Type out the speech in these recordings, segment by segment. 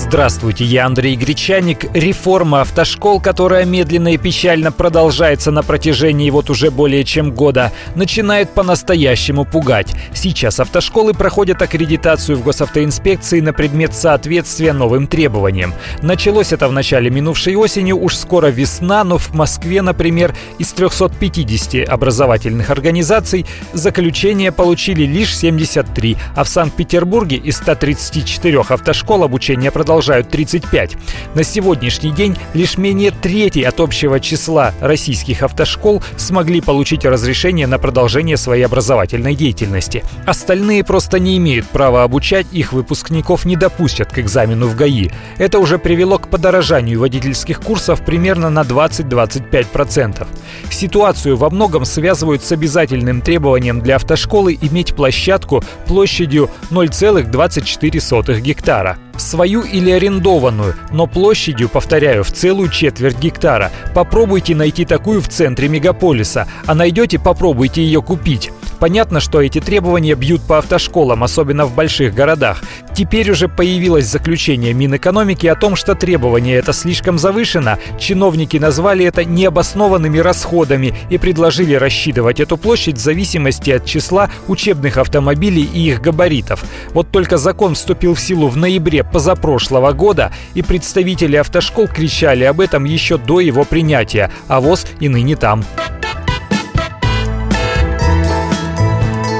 Здравствуйте, я Андрей Гречаник. Реформа автошкол, которая медленно и печально продолжается на протяжении вот уже более чем года, начинает по-настоящему пугать. Сейчас автошколы проходят аккредитацию в госавтоинспекции на предмет соответствия новым требованиям. Началось это в начале минувшей осени, уж скоро весна, но в Москве, например, из 350 образовательных организаций заключение получили лишь 73, а в Санкт-Петербурге из 134 автошкол обучение продолжается продолжают 35. На сегодняшний день лишь менее трети от общего числа российских автошкол смогли получить разрешение на продолжение своей образовательной деятельности. Остальные просто не имеют права обучать, их выпускников не допустят к экзамену в ГАИ. Это уже привело к подорожанию водительских курсов примерно на 20-25%. Ситуацию во многом связывают с обязательным требованием для автошколы иметь площадку площадью 0,24 гектара свою или арендованную, но площадью, повторяю, в целую четверть гектара. Попробуйте найти такую в центре мегаполиса, а найдете, попробуйте ее купить. Понятно, что эти требования бьют по автошколам, особенно в больших городах. Теперь уже появилось заключение Минэкономики о том, что требование это слишком завышено. Чиновники назвали это необоснованными расходами и предложили рассчитывать эту площадь в зависимости от числа учебных автомобилей и их габаритов. Вот только закон вступил в силу в ноябре позапрошлого года, и представители автошкол кричали об этом еще до его принятия, а ВОЗ и ныне там.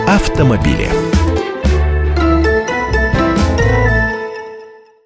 Автомобили.